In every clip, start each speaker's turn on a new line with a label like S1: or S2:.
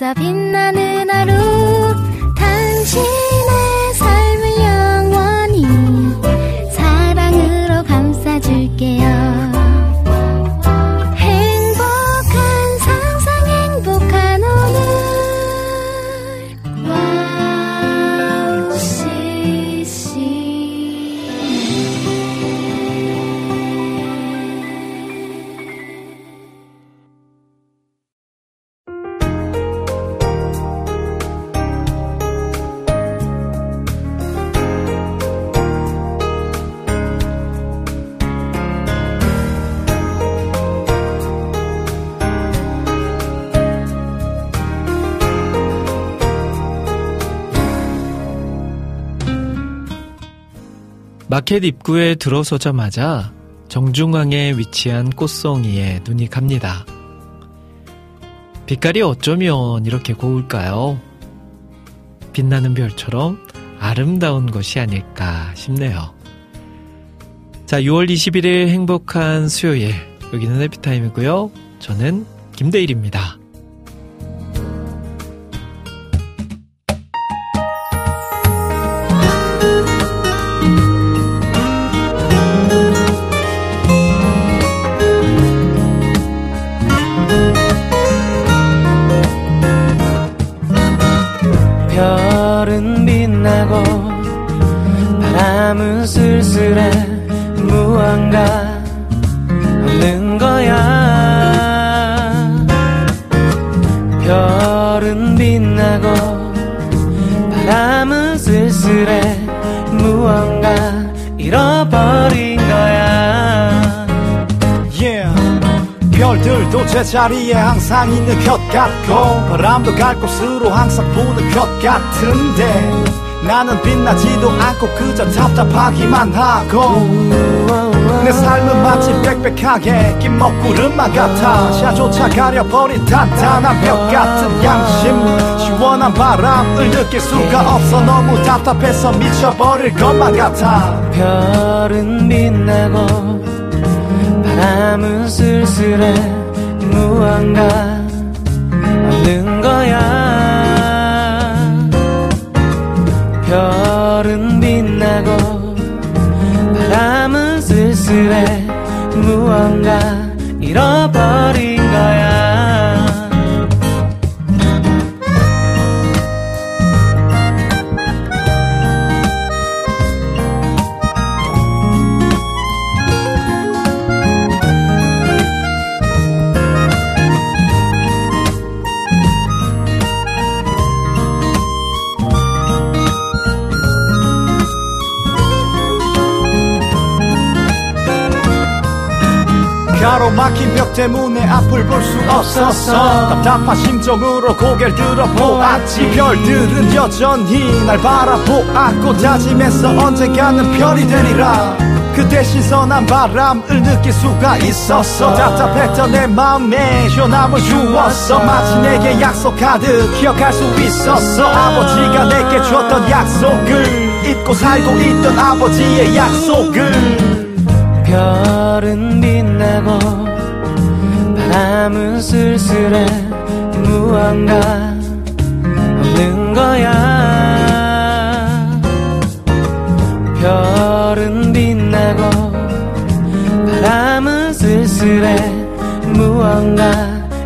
S1: 있어 빛나는 하루
S2: 마켓 입구에 들어서자마자 정중앙에 위치한 꽃송이에 눈이 갑니다. 빛깔이 어쩌면 이렇게 고울까요? 빛나는 별처럼 아름다운 것이 아닐까 싶네요. 자, 6월 21일 행복한 수요일. 여기는 해피타임이고요. 저는 김대일입니다.
S3: 별들도 제자리에 항상 있는 것 같고 바람도 갈 곳으로 항상 부는 것 같은데 나는 빛나지도 않고 그저 답답하기만 하고 내 삶은 마치 빽빽하게 낀 먹구름만 같아 샤조차 가려버린 단단한 벽 같은 양심 시원한 바람을 느낄 수가 없어 너무 답답해서 미쳐버릴 것만 같아
S4: 별은 빛나고 바람은 쓸쓸해 무언가 없는 거야. 별은 빛나고 바람은 쓸쓸해. 무언가 잃어버린
S3: 가로막힌 벽 때문에 앞을 볼 수 없었어. 답답한 심정으로 고개를 들어보았지. 별들은 여전히 날 바라보았고 다짐했어 언젠가는 별이 되리라. 그때 신선한 바람을 느낄 수가 있었어. 답답했던 내 마음에 시원함을 주었어. 마치 내게 약속하듯 기억할 수 있었어. 아버지가 내게 줬던 약속을 잊고 살고 있던 아버지의 약속을.
S4: 별 은 빛나고 바람은 쓸쓸해 무언가 없는 거야. 별은 빛나고 바람은 쓸쓸해 무언가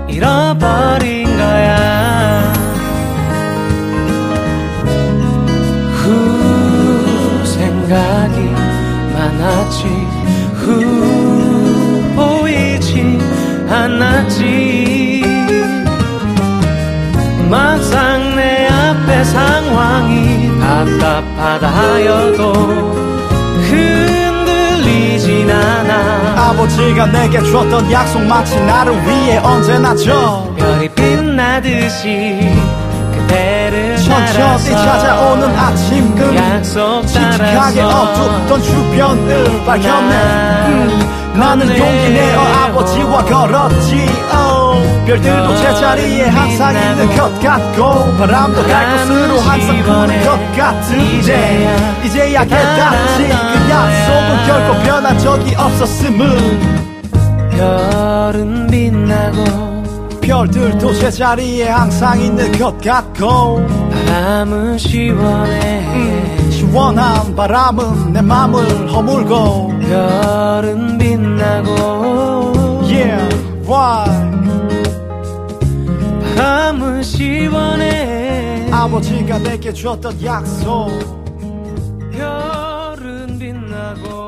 S4: 잃어버린 상황이 답답하다 하여도 흔들리진 않아.
S3: 아버지가 내게 줬던 약속 마치 나를 위해 언제나 저
S4: 별이 빛나듯이 그대를
S3: 천천히 찾아오는 아침 금
S4: 약속 따라서
S3: 어둡던 주변을 발견해 음, 나는
S4: 내
S3: 용기 내어 아버지와 걸었지 oh. 별들도 제자리에 항상 있는 것 같고 바람도 갈 곳으로 항상 부는 것 같은데 이제야 깨닫지 그 약속은 결코 변한 적이 없었음을.
S4: 별은 빛나고
S3: 별들도 제자리에 항상 있는 것 같고
S4: 바람은 시원해.
S3: 음, 시원한 바람은 내 맘을 허물고
S4: 별은 빛나고
S3: Yeah, why?
S4: 바 람은 시원해
S3: 아버지가 내게 줬던 약속
S4: 별은 빛나고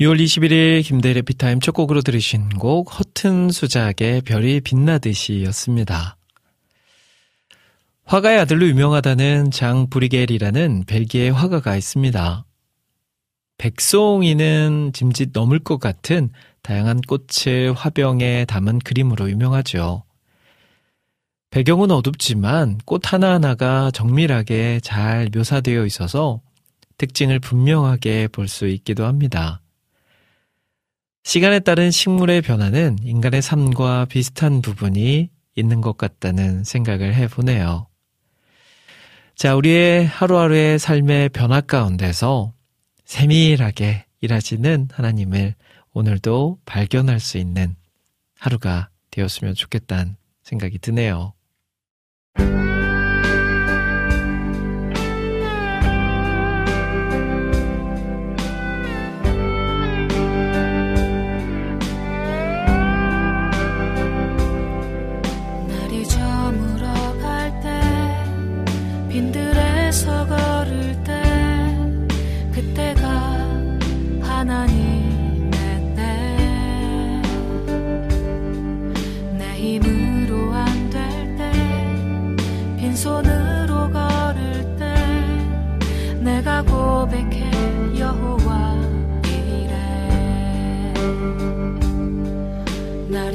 S2: 6월 21일 김대일의 피타임 첫 곡으로 들으신 곡 허튼 수작의 별이 빛나듯이 였습니다. 화가의 아들로 유명하다는 장 브리겔이라는 벨기에 화가가 있습니다. 백송이는 짐짓 넘을 것 같은 다양한 꽃을 화병에 담은 그림으로 유명하죠. 배경은 어둡지만 꽃 하나하나가 정밀하게 잘 묘사되어 있어서 특징을 분명하게 볼 수 있기도 합니다. 시간에 따른 식물의 변화는 인간의 삶과 비슷한 부분이 있는 것 같다는 생각을 해보네요. 자, 우리의 하루하루의 삶의 변화 가운데서 세밀하게 일하시는 하나님을 오늘도 발견할 수 있는 하루가 되었으면 좋겠다는 생각이 드네요.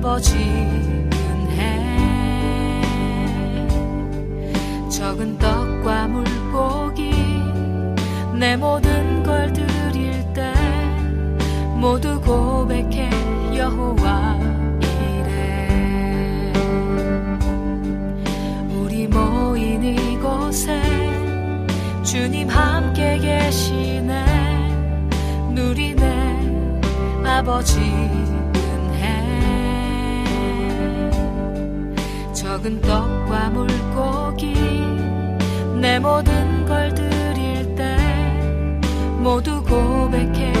S1: 아버지 은혜 적은 떡과 물고기 내 모든 걸 드릴 때 모두 고백해 여호와 이래. 우리 모인 이곳에 주님 함께 계시네. 누리네 아버지 적은 떡과 물고기 내 모든 걸 드릴 때 모두 고백해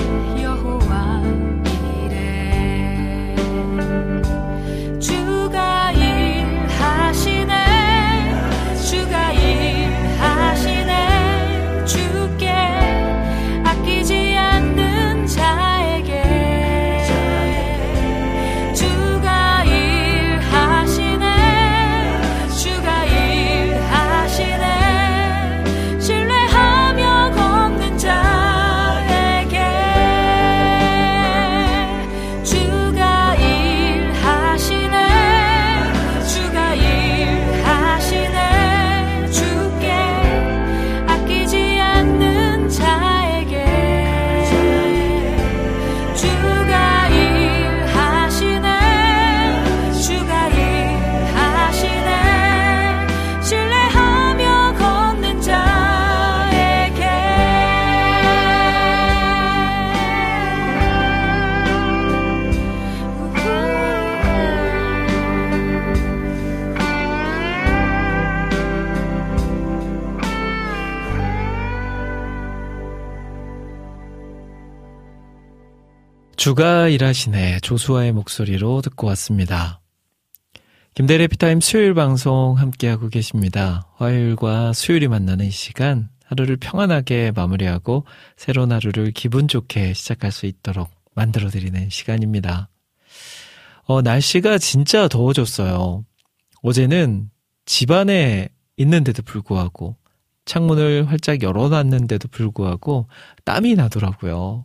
S1: 주가 일하시네
S2: 조수아의 목소리로 듣고 왔습니다. 김대래 피타임 수요일 방송 함께하고 계십니다. 화요일과 수요일이 만나는 이 시간 하루를 평안하게 마무리하고 새로운 하루를 기분 좋게 시작할 수 있도록 만들어드리는 시간입니다. 어, 날씨가 진짜 더워졌어요. 어제는 집안에 있는데도 불구하고 창문을 활짝 열어놨는데도 불구하고 땀이 나더라고요.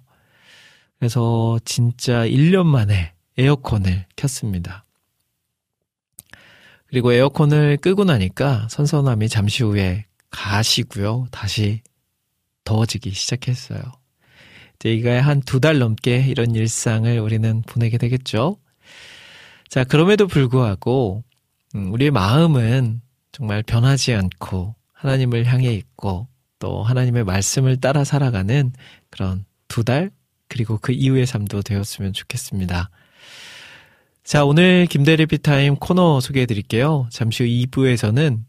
S2: 그래서 진짜 1년 만에 에어컨을 켰습니다. 그리고 에어컨을 끄고 나니까 선선함이 잠시 후에 가시고요. 다시 더워지기 시작했어요. 이제 이가 한두 달 넘게 이런 일상을 우리는 보내게 되겠죠. 자, 그럼에도 불구하고, 음, 우리의 마음은 정말 변하지 않고 하나님을 향해 있고 또 하나님의 말씀을 따라 살아가는 그런 두 달, 그리고 그 이후의 삶도 되었으면 좋겠습니다. 자, 오늘 김대리 피 타임 코너 소개해 드릴게요. 잠시 후 2부에서는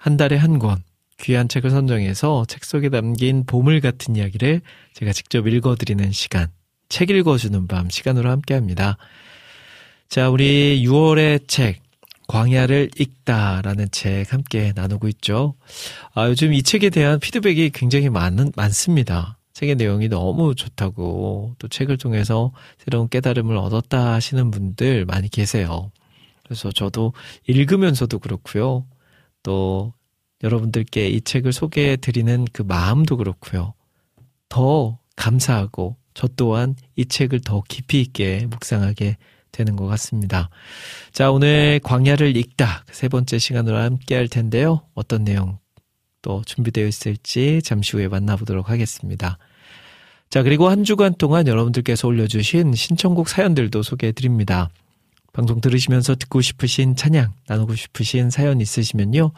S2: 한 달에 한 권, 귀한 책을 선정해서 책 속에 담긴 보물 같은 이야기를 제가 직접 읽어 드리는 시간, 책 읽어주는 밤 시간으로 함께 합니다. 자, 우리 6월의 책, 광야를 읽다라는 책 함께 나누고 있죠. 아, 요즘 이 책에 대한 피드백이 굉장히 많은, 많습니다. 책의 내용이 너무 좋다고 또 책을 통해서 새로운 깨달음을 얻었다 하시는 분들 많이 계세요. 그래서 저도 읽으면서도 그렇고요. 또 여러분들께 이 책을 소개해 드리는 그 마음도 그렇고요. 더 감사하고 저 또한 이 책을 더 깊이 있게 묵상하게 되는 것 같습니다. 자, 오늘 광야를 읽다 그 세 번째 시간으로 함께 할 텐데요. 어떤 내용 또 준비되어 있을지 잠시 후에 만나보도록 하겠습니다. 자, 그리고 한 주간 동안 여러분들께서 올려주신 신청곡 사연들도 소개해 드립니다. 방송 들으시면서 듣고 싶으신 찬양, 나누고 싶으신 사연 있으시면요.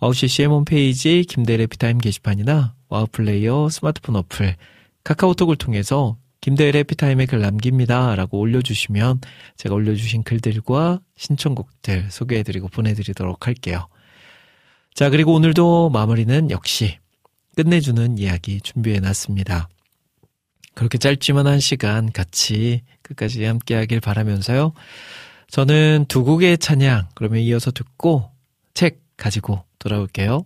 S2: 와우 CCM 홈페이지 김대일의 해피타임 게시판이나 와우 플레이어 스마트폰 어플, 카카오톡을 통해서 김대일의 해피타임에 글 남깁니다. 라고 올려주시면 제가 올려주신 글들과 신청곡들 소개해드리고 보내드리도록 할게요. 자, 그리고 오늘도 마무리는 역시 끝내주는 이야기 준비해놨습니다. 그렇게 짧지만 한 시간 같이 끝까지 함께 하길 바라면서요. 저는 두 곡의 찬양, 그러면 이어서 듣고 책 가지고 돌아올게요.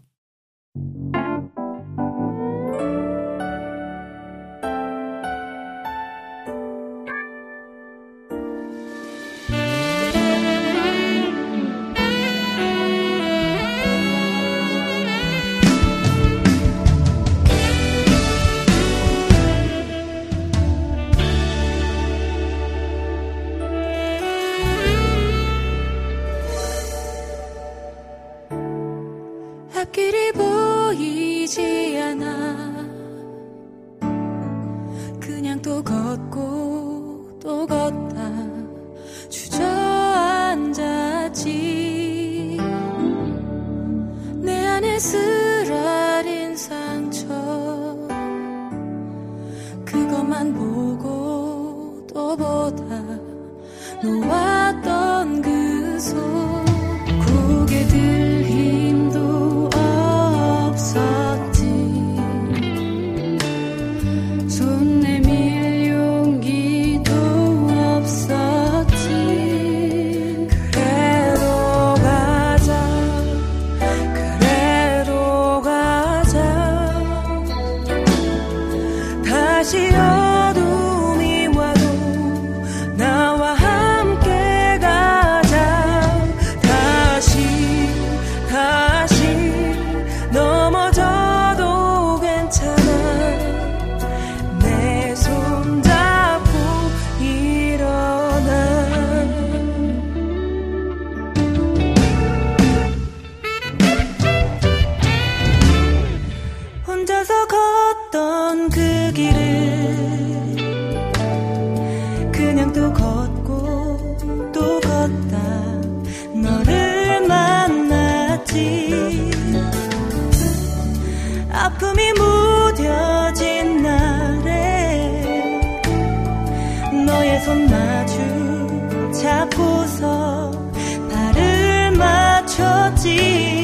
S1: 아픔이 무뎌진 날에 너의 손 마주 잡고서 발을 맞췄지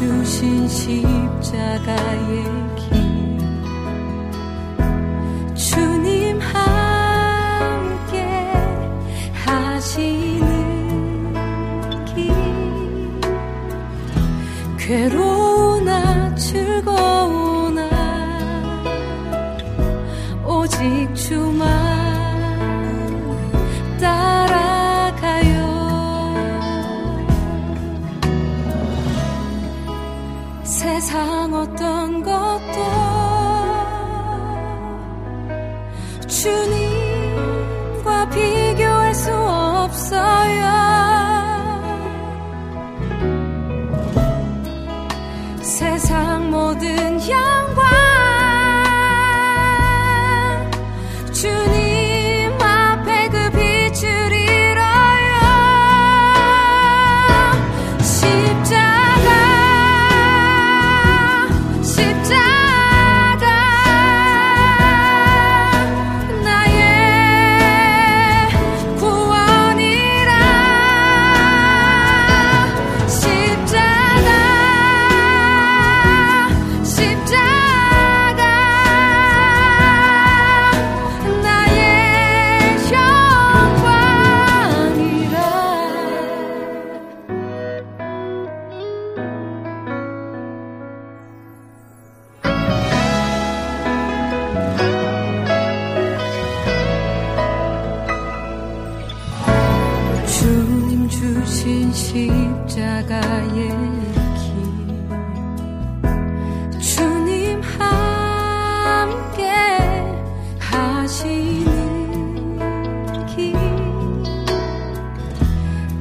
S1: 주신 십자가의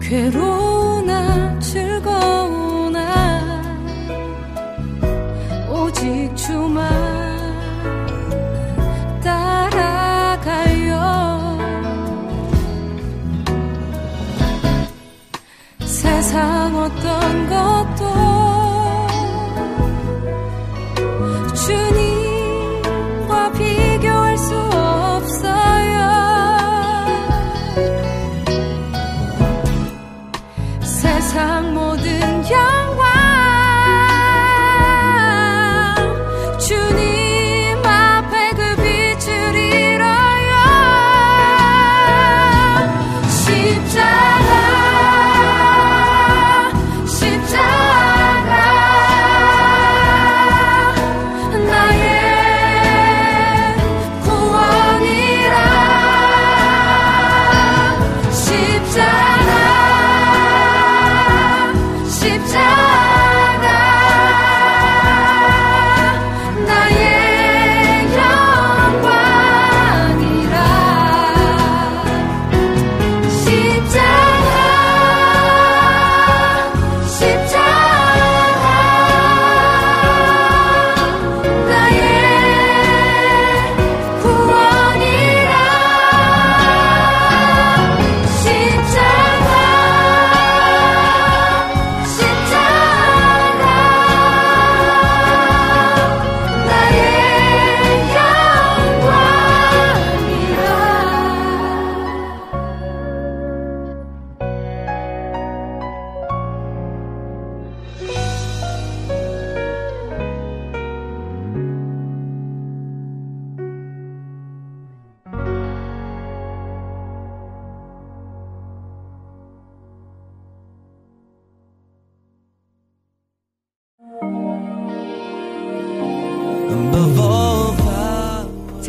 S1: 괴로우나 즐거워.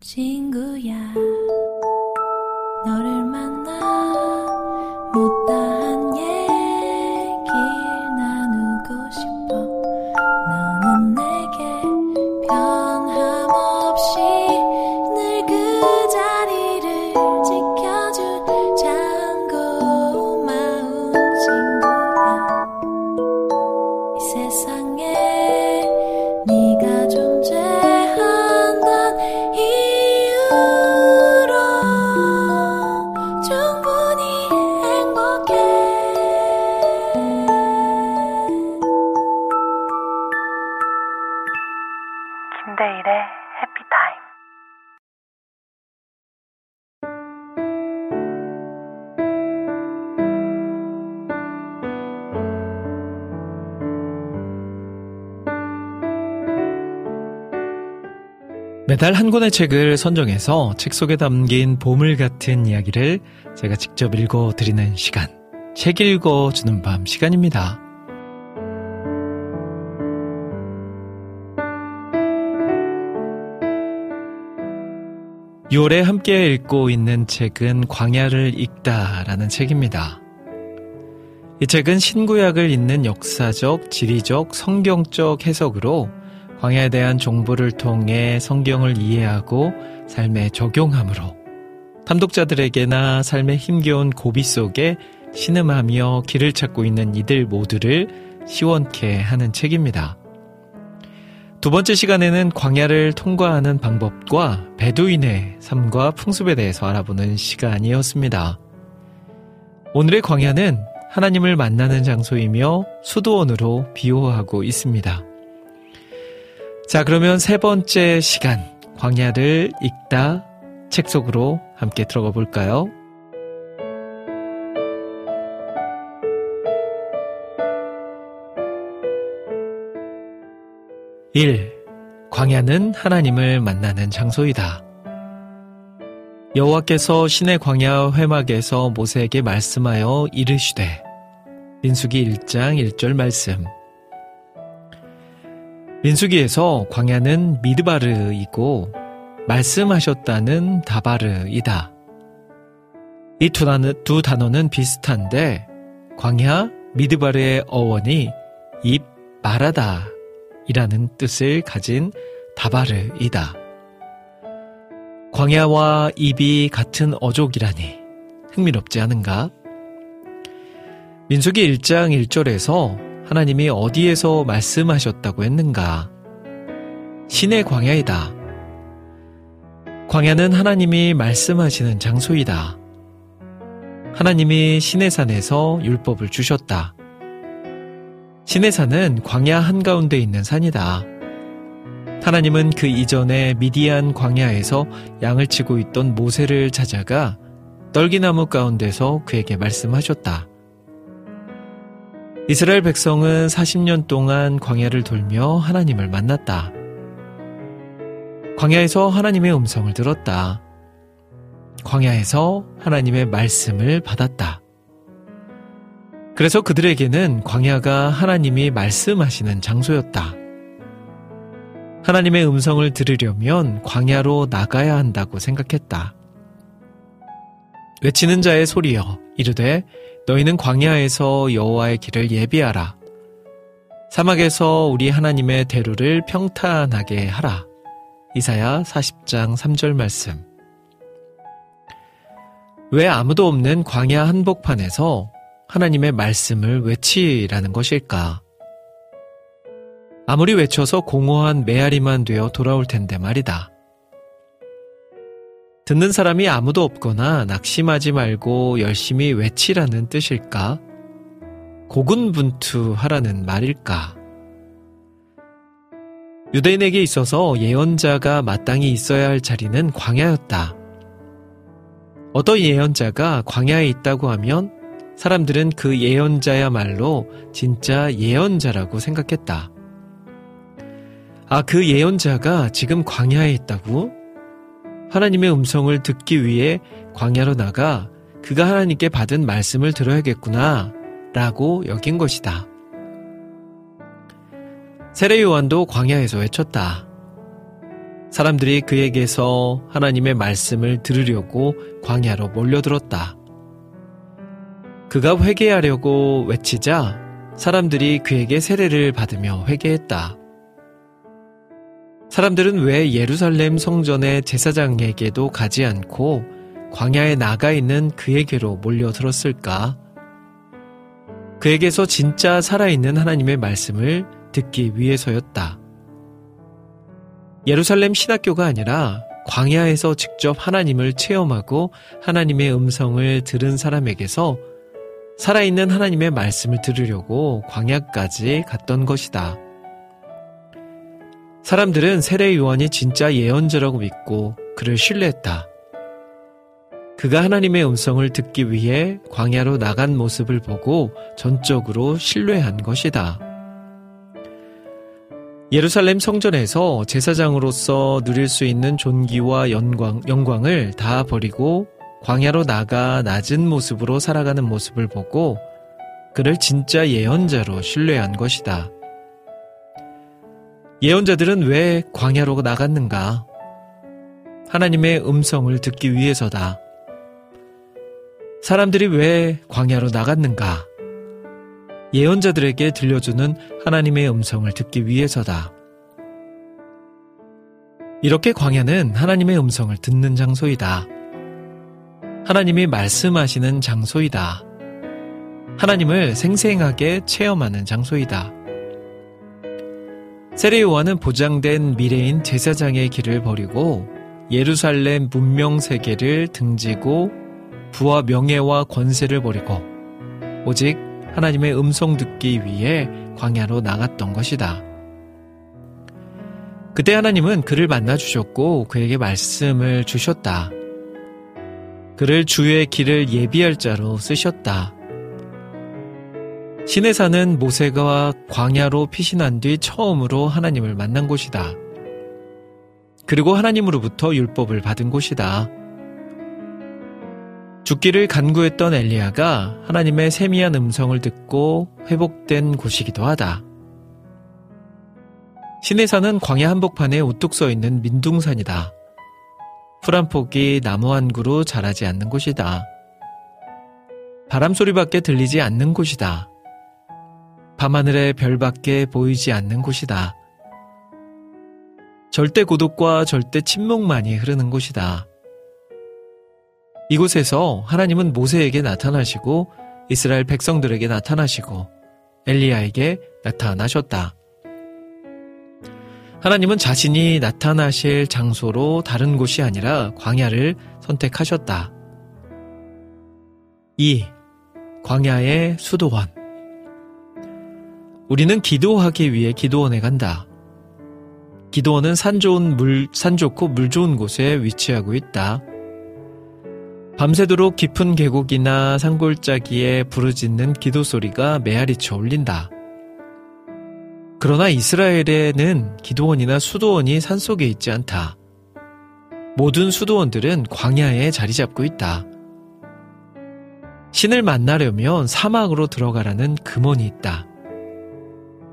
S1: 친구야 너를 만나 못다
S2: 매달 한 권의 책을 선정해서 책 속에 담긴 보물 같은 이야기를 제가 직접 읽어 드리는 시간. 책 읽어 주는 밤 시간입니다. (6월에) 함께 읽고 있는 책은 광야를 읽다라는 책입니다. 이 책은 신구약을 읽는 역사적, 지리적, 성경적 해석으로 광야에 대한 정보를 통해 성경을 이해하고 삶에 적용함으로 탐독자들에게나 삶의 힘겨운 고비 속에 신음하며 길을 찾고 있는 이들 모두를 시원케 하는 책입니다. 두 번째 시간에는 광야를 통과하는 방법과 베두인의 삶과 풍습에 대해서 알아보는 시간이었습니다. 오늘의 광야는 하나님을 만나는 장소이며 수도원으로 비호하고 있습니다. 자, 그러면 세 번째 시간, 광야를 읽다 책 속으로 함께 들어가 볼까요? 일 광야는 하나님을 만나는 장소이다. 여호와께서 신의 광야 회막에서 모세에게 말씀하여 이르시되 민수기 1장 1절 말씀 민수기에서 광야는 미드바르이고 말씀하셨다는 다바르이다. 이두 단어, 두 단어는 비슷한데 광야 미드바르의 어원이 입 말하다 이라는 뜻을 가진 다바르이다. 광야와 입이 같은 어족이라니 흥미롭지 않은가? 민수기 1장 1절에서 하나님이 어디에서 말씀하셨다고 했는가? 신의 광야이다. 광야는 하나님이 말씀하시는 장소이다. 하나님이 신의 산에서 율법을 주셨다. 신의 산은 광야 한가운데 있는 산이다. 하나님은 그 이전에 미디안 광야에서 양을 치고 있던 모세를 찾아가 떨기나무 가운데서 그에게 말씀하셨다. 이스라엘 백성은 40년 동안 광야를 돌며 하나님을 만났다. 광야에서 하나님의 음성을 들었다. 광야에서 하나님의 말씀을 받았다. 그래서 그들에게는 광야가 하나님이 말씀하시는 장소였다. 하나님의 음성을 들으려면 광야로 나가야 한다고 생각했다. 외치는 자의 소리여 이르되 너희는 광야에서 여호와의 길을 예비하라 사막에서 우리 하나님의 대로를 평탄하게 하라. 이사야 40장 3절 말씀. 왜 아무도 없는 광야 한복판에서 하나님의 말씀을 외치라는 것일까? 아무리 외쳐서 공허한 메아리만 되어 돌아올 텐데 말이다. 듣는 사람이 아무도 없거나 낙심하지 말고 열심히 외치라는 뜻일까? 고군분투하라는 말일까? 유대인에게 있어서 예언자가 마땅히 있어야 할 자리는 광야였다. 어떤 예언자가 광야에 있다고 하면 사람들은 그 예언자야말로 진짜 예언자라고 생각했다. 아, 그 예언자가 지금 광야에 있다고? 하나님의 음성을 듣기 위해 광야로 나가 그가 하나님께 받은 말씀을 들어야겠구나 라고 여긴 것이다. 세례 요한도 광야에서 외쳤다. 사람들이 그에게서 하나님의 말씀을 들으려고 광야로 몰려들었다. 그가 회개하려고 외치자 사람들이 그에게 세례를 받으며 회개했다. 사람들은 왜 예루살렘 성전의 제사장에게도 가지 않고 광야에 나가 있는 그에게로 몰려들었을까? 그에게서 진짜 살아있는 하나님의 말씀을 듣기 위해서였다. 예루살렘 신학교가 아니라 광야에서 직접 하나님을 체험하고 하나님의 음성을 들은 사람에게서 살아있는 하나님의 말씀을 들으려고 광야까지 갔던 것이다. 사람들은 세례 요한이 진짜 예언자라고 믿고 그를 신뢰했다. 그가 하나님의 음성을 듣기 위해 광야로 나간 모습을 보고 전적으로 신뢰한 것이다. 예루살렘 성전에서 제사장으로서 누릴 수 있는 존귀와 영광, 영광을 다 버리고 광야로 나가 낮은 모습으로 살아가는 모습을 보고 그를 진짜 예언자로 신뢰한 것이다. 예언자들은 왜 광야로 나갔는가? 하나님의 음성을 듣기 위해서다. 사람들이 왜 광야로 나갔는가? 예언자들에게 들려주는 하나님의 음성을 듣기 위해서다. 이렇게 광야는 하나님의 음성을 듣는 장소이다. 하나님이 말씀하시는 장소이다. 하나님을 생생하게 체험하는 장소이다. 세례 요한은 보장된 미래인 제사장의 길을 버리고 예루살렘 문명 세계를 등지고 부와 명예와 권세를 버리고 오직 하나님의 음성 듣기 위해 광야로 나갔던 것이다. 그때 하나님은 그를 만나 주셨고 그에게 말씀을 주셨다. 그를 주의 길을 예비할 자로 쓰셨다. 신의 산은 모세가 광야로 피신한 뒤 처음으로 하나님을 만난 곳이다. 그리고 하나님으로부터 율법을 받은 곳이다. 죽기를 간구했던 엘리야가 하나님의 세미한 음성을 듣고 회복된 곳이기도 하다. 신의 산은 광야 한복판에 우뚝 서 있는 민둥산이다. 풀한 폭이 나무 한 그루 자라지 않는 곳이다. 바람 소리밖에 들리지 않는 곳이다. 밤하늘의 별밖에 보이지 않는 곳이다. 절대 고독과 절대 침묵만이 흐르는 곳이다. 이곳에서 하나님은 모세에게 나타나시고 이스라엘 백성들에게 나타나시고 엘리야에게 나타나셨다. 하나님은 자신이 나타나실 장소로 다른 곳이 아니라 광야를 선택하셨다. 2. 광야의 수도원. 우리는 기도하기 위해 기도원에 간다. 기도원은 산 좋은 물, 산 좋고 물 좋은 곳에 위치하고 있다. 밤새도록 깊은 계곡이나 산골짜기에 부르짖는 기도 소리가 메아리쳐 울린다. 그러나 이스라엘에는 기도원이나 수도원이 산속에 있지 않다. 모든 수도원들은 광야에 자리 잡고 있다. 신을 만나려면 사막으로 들어가라는 금원이 있다.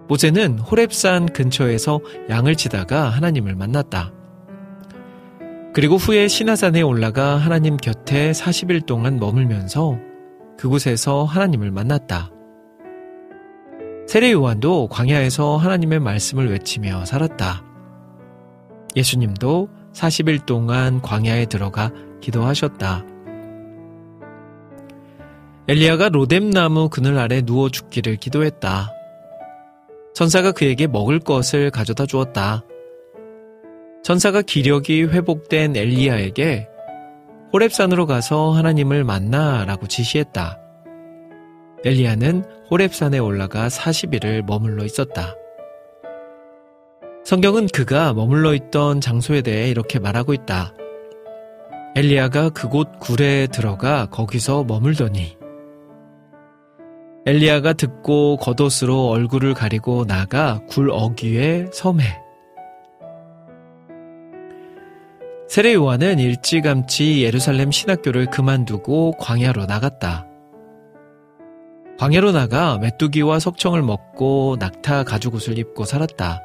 S2: 모세는 호랩산 근처에서 양을 치다가 하나님을 만났다. 그리고 후에 신하산에 올라가 하나님 곁에 40일 동안 머물면서 그곳에서 하나님을 만났다. 세례 요한도 광야에서 하나님의 말씀을 외치며 살았다. 예수님도 40일 동안 광야에 들어가 기도하셨다. 엘리야가 로뎀나무 그늘 아래 누워 죽기를 기도했다. 천사가 그에게 먹을 것을 가져다 주었다. 천사가 기력이 회복된 엘리야에게 호랩산으로 가서 하나님을 만나라고 지시했다. 엘리야는 호랩산에 올라가 40일을 머물러 있었다. 성경은 그가 머물러 있던 장소에 대해 이렇게 말하고 있다. 엘리야가 그곳 굴에 들어가 거기서 머물더니 엘리야가 듣고 겉옷으로 얼굴을 가리고 나가 굴 어귀에 섬해 세례 요한은 일찌감치 예루살렘 신학교를 그만두고 광야로 나갔다. 광야로 나가 메뚜기와 석청을 먹고 낙타 가죽옷을 입고 살았다.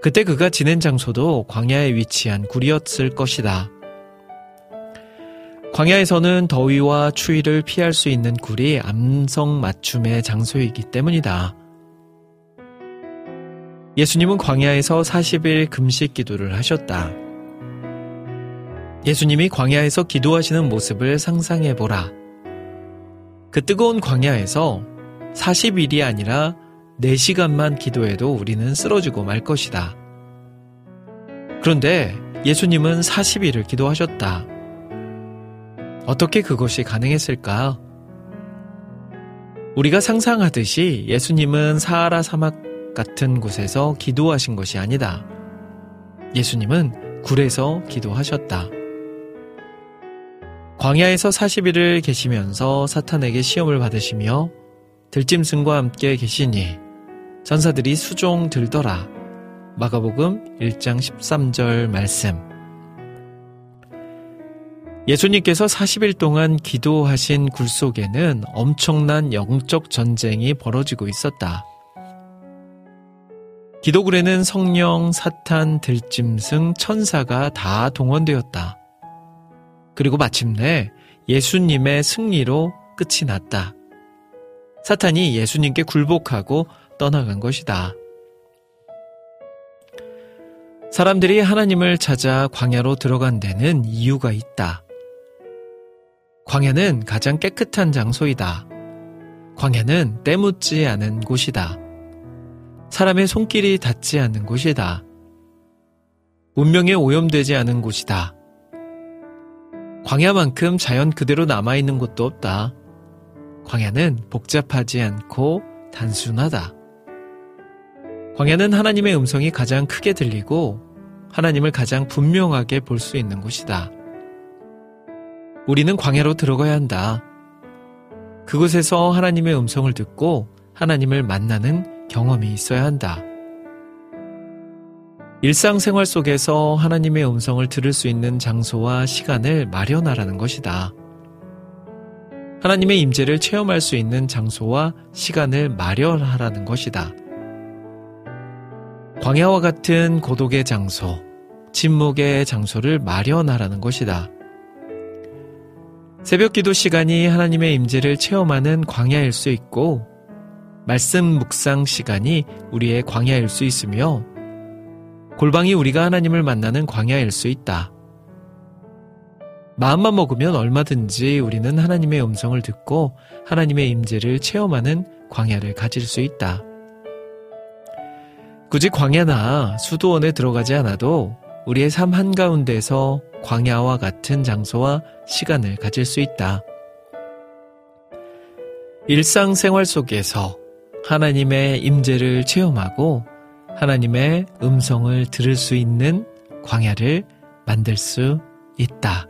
S2: 그때 그가 지낸 장소도 광야에 위치한 굴이었을 것이다. 광야에서는 더위와 추위를 피할 수 있는 굴이 암성 맞춤의 장소이기 때문이다. 예수님은 광야에서 40일 금식 기도를 하셨다. 예수님이 광야에서 기도하시는 모습을 상상해 보라. 그 뜨거운 광야에서 40일이 아니라 4시간만 기도해도 우리는 쓰러지고 말 것이다. 그런데 예수님은 40일을 기도하셨다. 어떻게 그것이 가능했을까? 우리가 상상하듯이 예수님은 사하라 사막 같은 곳에서 기도하신 것이 아니다. 예수님은 굴에서 기도하셨다. 광야에서 40일을 계시면서 사탄에게 시험을 받으시며 들짐승과 함께 계시니 전사들이 수종 들더라. 마가복음 1장 13절 말씀. 예수님께서 40일 동안 기도하신 굴 속에는 엄청난 영적 전쟁이 벌어지고 있었다. 기도굴에는 성령, 사탄, 들짐승, 천사가 다 동원되었다. 그리고 마침내 예수님의 승리로 끝이 났다. 사탄이 예수님께 굴복하고 떠나간 것이다. 사람들이 하나님을 찾아 광야로 들어간 데는 이유가 있다. 광야는 가장 깨끗한 장소이다. 광야는 때묻지 않은 곳이다. 사람의 손길이 닿지 않는 곳이다. 운명에 오염되지 않은 곳이다. 광야만큼 자연 그대로 남아있는 곳도 없다. 광야는 복잡하지 않고 단순하다. 광야는 하나님의 음성이 가장 크게 들리고 하나님을 가장 분명하게 볼 수 있는 곳이다. 우리는 광야로 들어가야 한다. 그곳에서 하나님의 음성을 듣고 하나님을 만나는 경험이 있어야 한다. 일상생활 속에서 하나님의 음성을 들을 수 있는 장소와 시간을 마련하라는 것이다. 하나님의 임재를 체험할 수 있는 장소와 시간을 마련하라는 것이다. 광야와 같은 고독의 장소, 침묵의 장소를 마련하라는 것이다. 새벽 기도 시간이 하나님의 임재를 체험하는 광야일 수 있고 말씀 묵상 시간이 우리의 광야일 수 있으며 골방이 우리가 하나님을 만나는 광야일 수 있다. 마음만 먹으면 얼마든지 우리는 하나님의 음성을 듣고 하나님의 임재를 체험하는 광야를 가질 수 있다. 굳이 광야나 수도원에 들어가지 않아도 우리의 삶 한가운데서 광야와 같은 장소와 시간을 가질 수 있다. 일상생활 속에서 하나님의 임재를 체험하고 하나님의 음성을 들을 수 있는 광야를 만들 수 있다.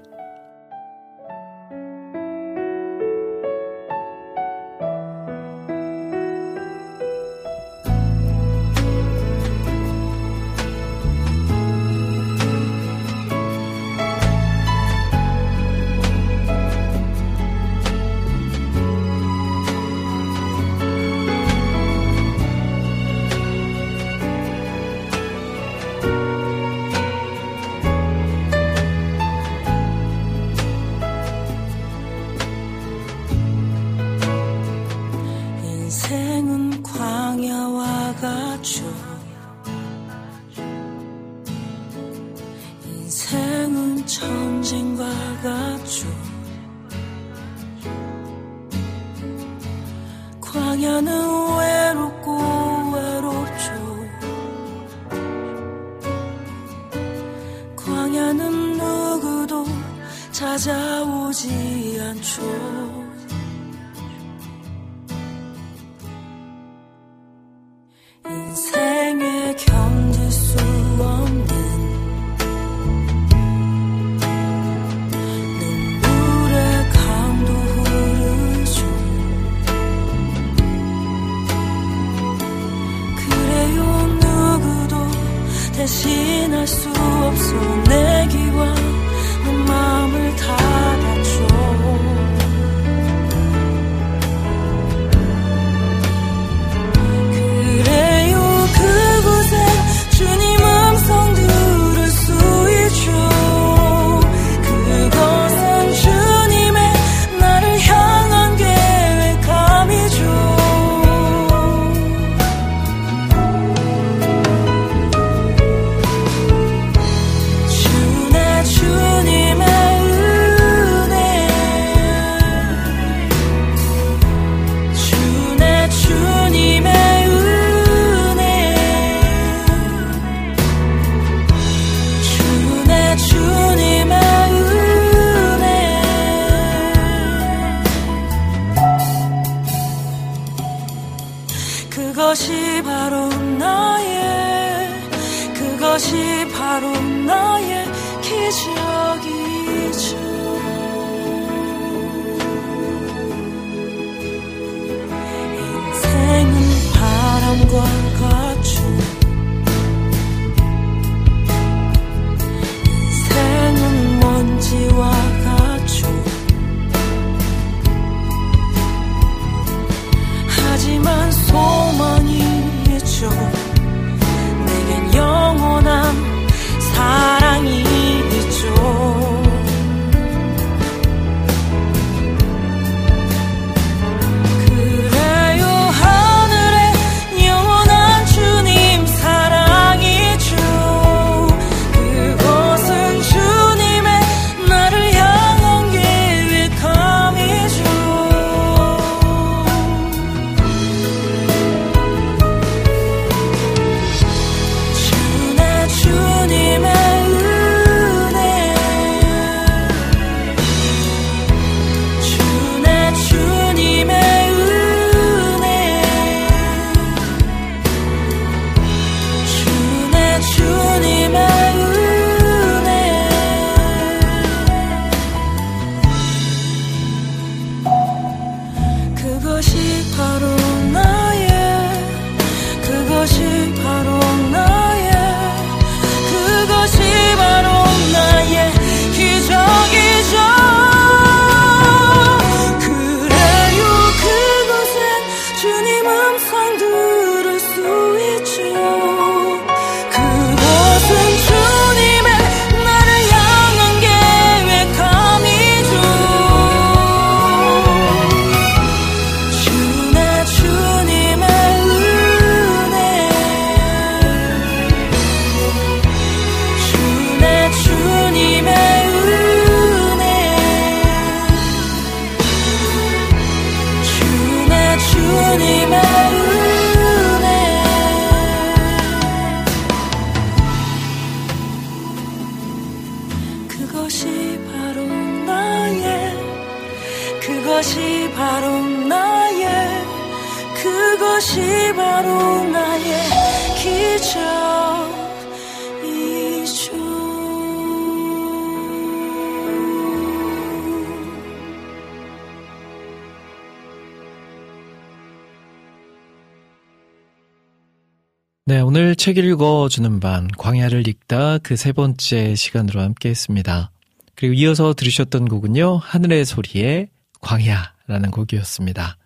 S2: 읽어주는 반, 광야를 읽다 그 세 번째 시간으로 함께 했습니다. 그리고 이어서 들으셨던 곡은요, 하늘의 소리의 광야라는 곡이었습니다.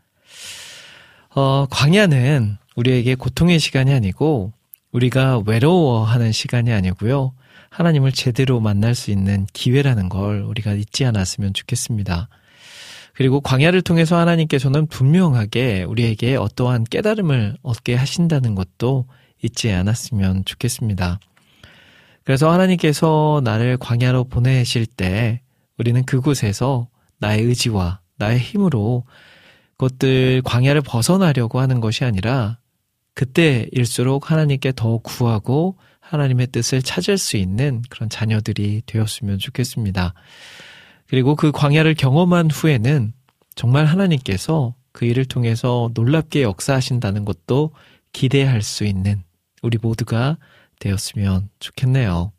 S2: 어, 광야는 우리에게 고통의 시간이 아니고, 우리가 외로워하는 시간이 아니고요, 하나님을 제대로 만날 수 있는 기회라는 걸 우리가 잊지 않았으면 좋겠습니다. 그리고 광야를 통해서 하나님께서는 분명하게 우리에게 어떠한 깨달음을 얻게 하신다는 것도 잊지 않았으면 좋겠습니다. 그래서 하나님께서 나를 광야로 보내실 때 우리는 그곳에서 나의 의지와 나의 힘으로 그것들 광야를 벗어나려고 하는 것이 아니라 그때일수록 하나님께 더 구하고 하나님의 뜻을 찾을 수 있는 그런 자녀들이 되었으면 좋겠습니다. 그리고 그 광야를 경험한 후에는 정말 하나님께서 그 일을 통해서 놀랍게 역사하신다는 것도 기대할 수 있는 우리 모두가 되었으면 좋겠네요.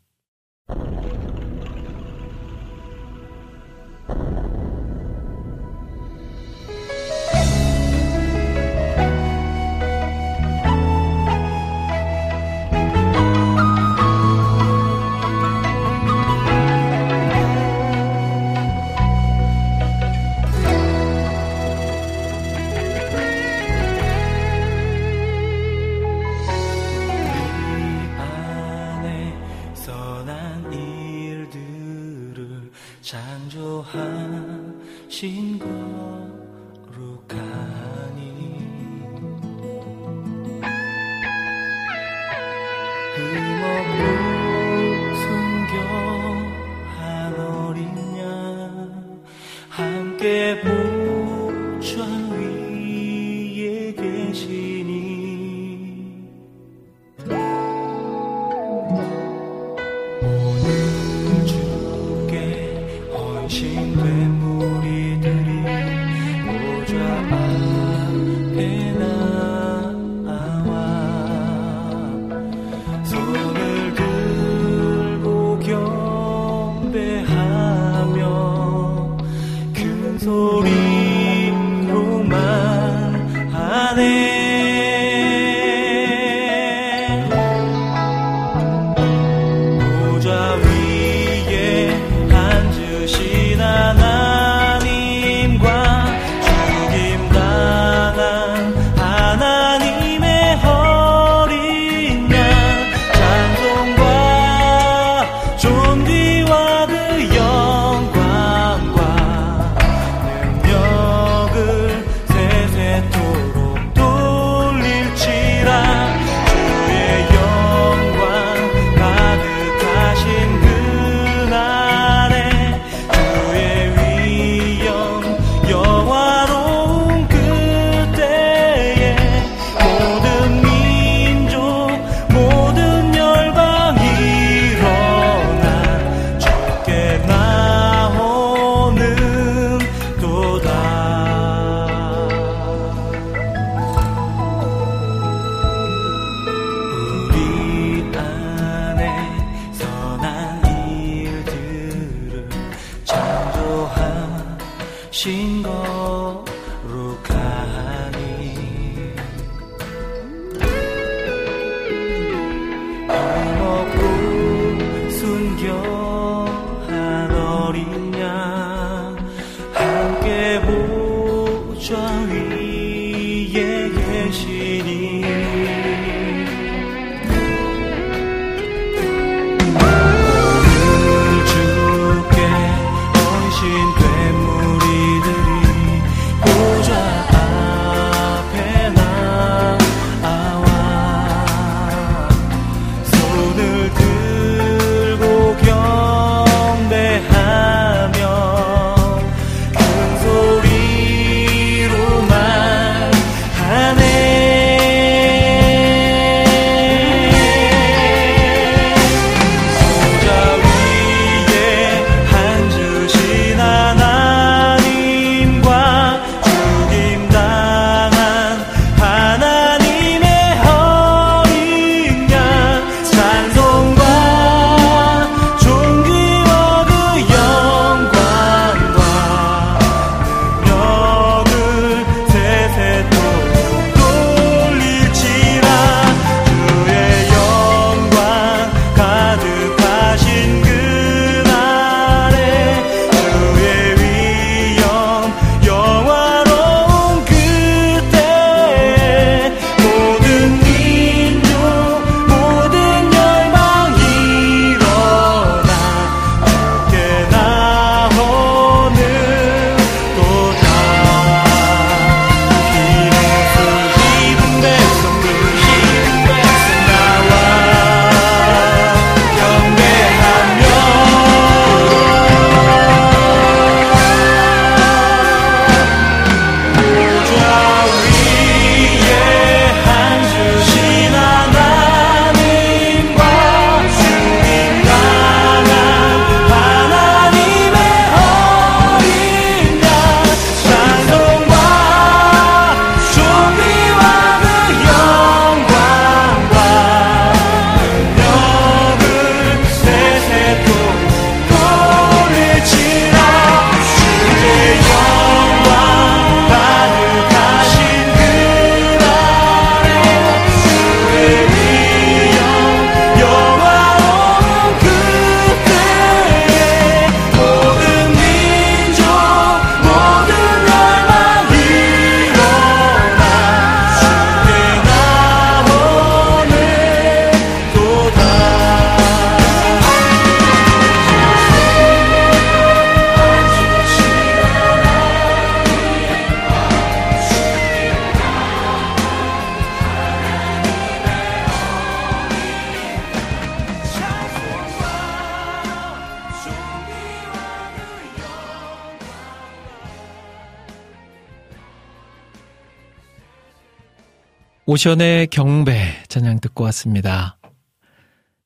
S2: 오션의 경배 찬양 듣고 왔습니다.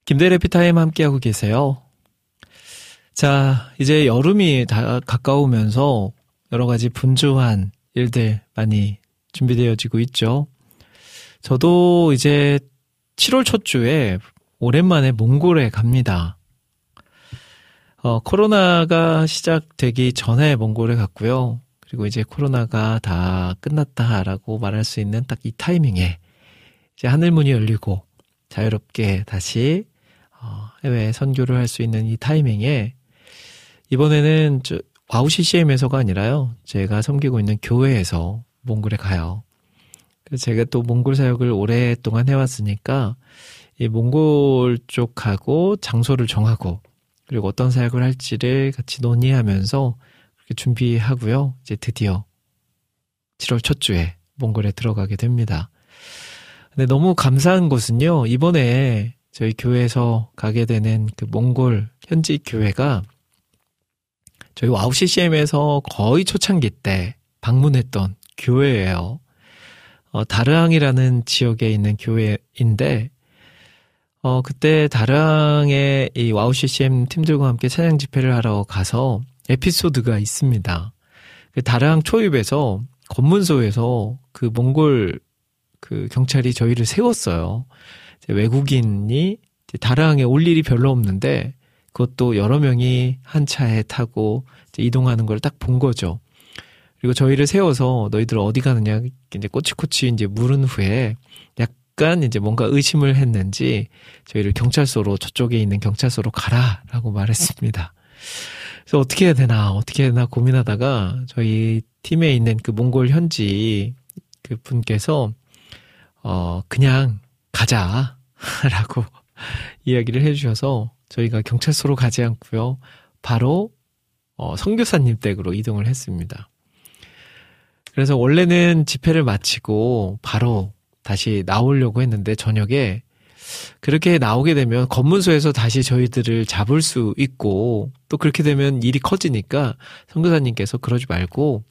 S2: 김대래 피타임 함께하고 계세요. 자, 이제 여름이 다 가까우면서 여러 가지 분주한 일들 많이 준비되어지고 있죠. 저도 이제 7월 첫 주에 오랜만에 몽골에 갑니다. 어, 코로나가 시작되기 전에 몽골에 갔고요. 그리고 이제 코로나가 다 끝났다라고 말할 수 있는 딱 이 타이밍에 이제 하늘문이 열리고 자유롭게 다시 어, 해외 선교를 할 수 있는 이 타이밍에 이번에는 저 와우 CCM에서가 아니라요. 제가 섬기고 있는 교회에서 몽골에 가요. 그래서 제가 또 몽골 사역을 오랫동안 해왔으니까 이 몽골 쪽하고 장소를 정하고 그리고 어떤 사역을 할지를 같이 논의하면서 그렇게 준비하고요. 이제 드디어 7월 첫 주에 몽골에 들어가게 됩니다. 근데 너무 감사한 것은요. 이번에 저희 교회에서 가게 되는 그 몽골 현지 교회가 저희 와우 CCM에서 거의 초창기 때 방문했던 교회예요. 어, 다르항이라는 지역에 있는 교회인데 어, 그때 다르항에 이 와우 CCM 팀들과 함께 찬양 집회를 하러 가서 에피소드가 있습니다. 그 다르항 초입에서 검문소에서 그 몽골 그 경찰이 저희를 세웠어요. 외국인이 다르항에 올 일이 별로 없는데 그것도 여러 명이 한 차에 타고 이동하는 걸 딱 본 거죠. 그리고 저희를 세워서 너희들 어디 가느냐 이제 꼬치꼬치 이제 물은 후에 약간 이제 뭔가 의심을 했는지 저희를 경찰서로 저쪽에 있는 경찰서로 가라라고 말했습니다. 그래서 어떻게 해야 되나, 어떻게 해야 되나 고민하다가 저희 팀에 있는 그 몽골 현지 그 분께서, 어, 그냥 가자. 라고 이야기를 해주셔서 저희가 경찰서로 가지 않고요. 바로, 어, 성교사님 댁으로 이동을 했습니다. 그래서 원래는 집회를 마치고 바로 다시 나오려고 했는데 저녁에 그렇게 나오게 되면 검문소에서 다시 저희들을 잡을 수 있고 또 그렇게 되면 일이 커지니까 선교사님께서 그러지 말고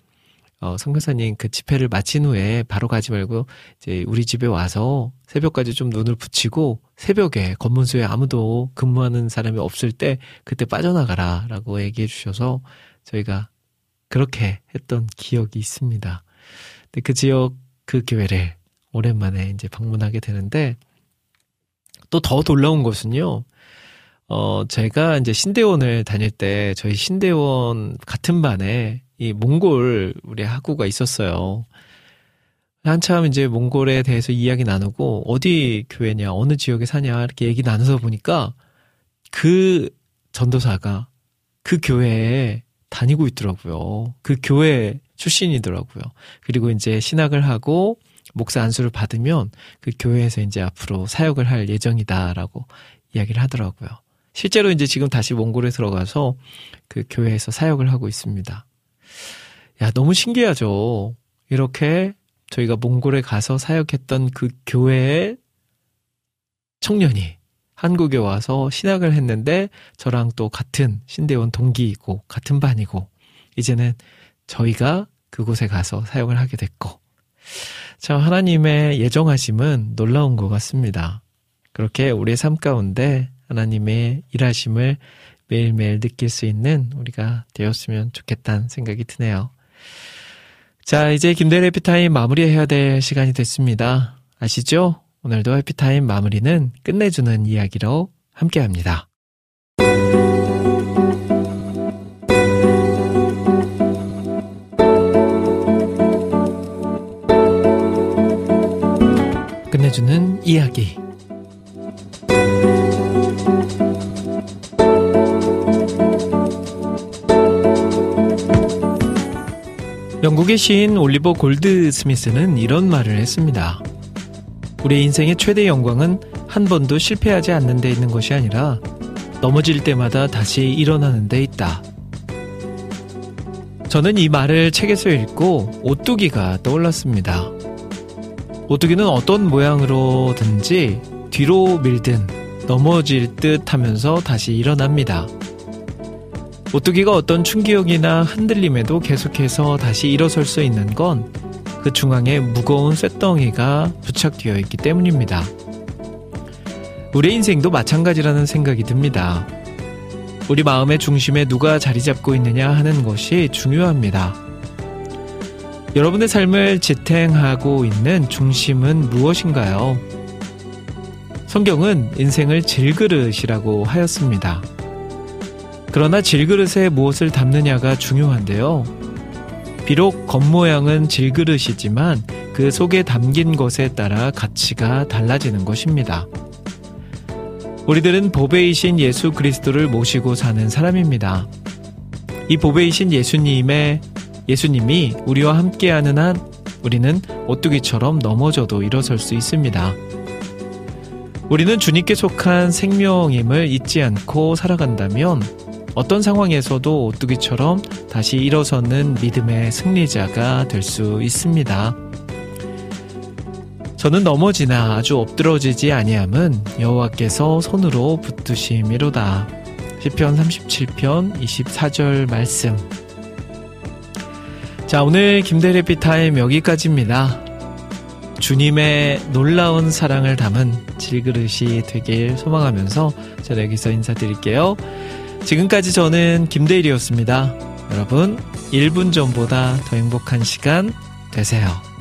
S2: 어, 선교사님 그 집회를 마친 후에 바로 가지 말고 이제 우리 집에 와서 새벽까지 좀 눈을 붙이고 새벽에 검문소에 아무도 근무하는 사람이 없을 때 그때 빠져나가라라고 얘기해 주셔서 저희가 그렇게 했던 기억이 있습니다. 근데 그 지역 그 교회를 오랜만에 이제 방문하게 되는데 또 더 놀라운 것은요. 어, 제가 이제 신대원을 다닐 때 저희 신대원 같은 반에 이 몽골 우리 학우가 있었어요. 한참 이제 몽골에 대해서 이야기 나누고 어디 교회냐, 어느 지역에 사냐 이렇게 얘기 나눠서 보니까 그 전도사가 그 교회에 다니고 있더라고요. 그 교회 출신이더라고요. 그리고 이제 신학을 하고 목사 안수를 받으면 그 교회에서 이제 앞으로 사역을 할 예정이다라고 이야기를 하더라고요. 실제로 이제 지금 다시 몽골에 들어가서 그 교회에서 사역을 하고 있습니다. 야, 너무 신기하죠. 이렇게 저희가 몽골에 가서 사역했던 그 교회의 청년이 한국에 와서 신학을 했는데 저랑 또 같은 신대원 동기이고 같은 반이고 이제는 저희가 그곳에 가서 사역을 하게 됐고 참 하나님의 예정하심은 놀라운 것 같습니다. 그렇게 우리의 삶 가운데 하나님의 일하심을 매일매일 느낄 수 있는 우리가 되었으면 좋겠다는 생각이 드네요. 자, 이제 김대리 해피타임 마무리해야 될 시간이 됐습니다. 아시죠? 오늘도 해피타임 마무리는 끝내주는 이야기로 함께 합니다. 끝내주는 이야기. 영국의 시인 올리버 골드 스미스는 이런 말을 했습니다. 우리 인생의 최대 영광은 한 번도 실패하지 않는 데 있는 것이 아니라 넘어질 때마다 다시 일어나는 데 있다. 저는 이 말을 책에서 읽고 오뚜기가 떠올랐습니다. 오뚜기는 어떤 모양으로든지 뒤로 밀든 넘어질 듯 하면서 다시 일어납니다. 오뚜기가 어떤 충격이나 흔들림에도 계속해서 다시 일어설 수 있는 건 그 중앙에 무거운 쇳덩이가 부착되어 있기 때문입니다. 우리 인생도 마찬가지라는 생각이 듭니다. 우리 마음의 중심에 누가 자리 잡고 있느냐 하는 것이 중요합니다. 여러분의 삶을 지탱하고 있는 중심은 무엇인가요? 성경은 인생을 질그릇이라고 하였습니다. 그러나 질그릇에 무엇을 담느냐가 중요한데요. 비록 겉모양은 질그릇이지만 그 속에 담긴 것에 따라 가치가 달라지는 것입니다. 우리들은 보배이신 예수 그리스도를 모시고 사는 사람입니다. 이 보배이신 예수님의 예수님이 우리와 함께하는 한 우리는 오뚜기처럼 넘어져도 일어설 수 있습니다. 우리는 주님께 속한 생명임을 잊지 않고 살아간다면 어떤 상황에서도 오뚜기처럼 다시 일어서는 믿음의 승리자가 될 수 있습니다. 저는 넘어지나 아주 엎드러지지 아니함은 여호와께서 손으로 붙드심이로다. 시편 37편 24절 말씀. 자, 오늘 김대래 피타임 여기까지입니다. 주님의 놀라운 사랑을 담은 질그릇이 되길 소망하면서 제가 여기서 인사드릴게요. 지금까지 저는 김대일이었습니다. 여러분, 1분 전보다 더 행복한 시간 되세요.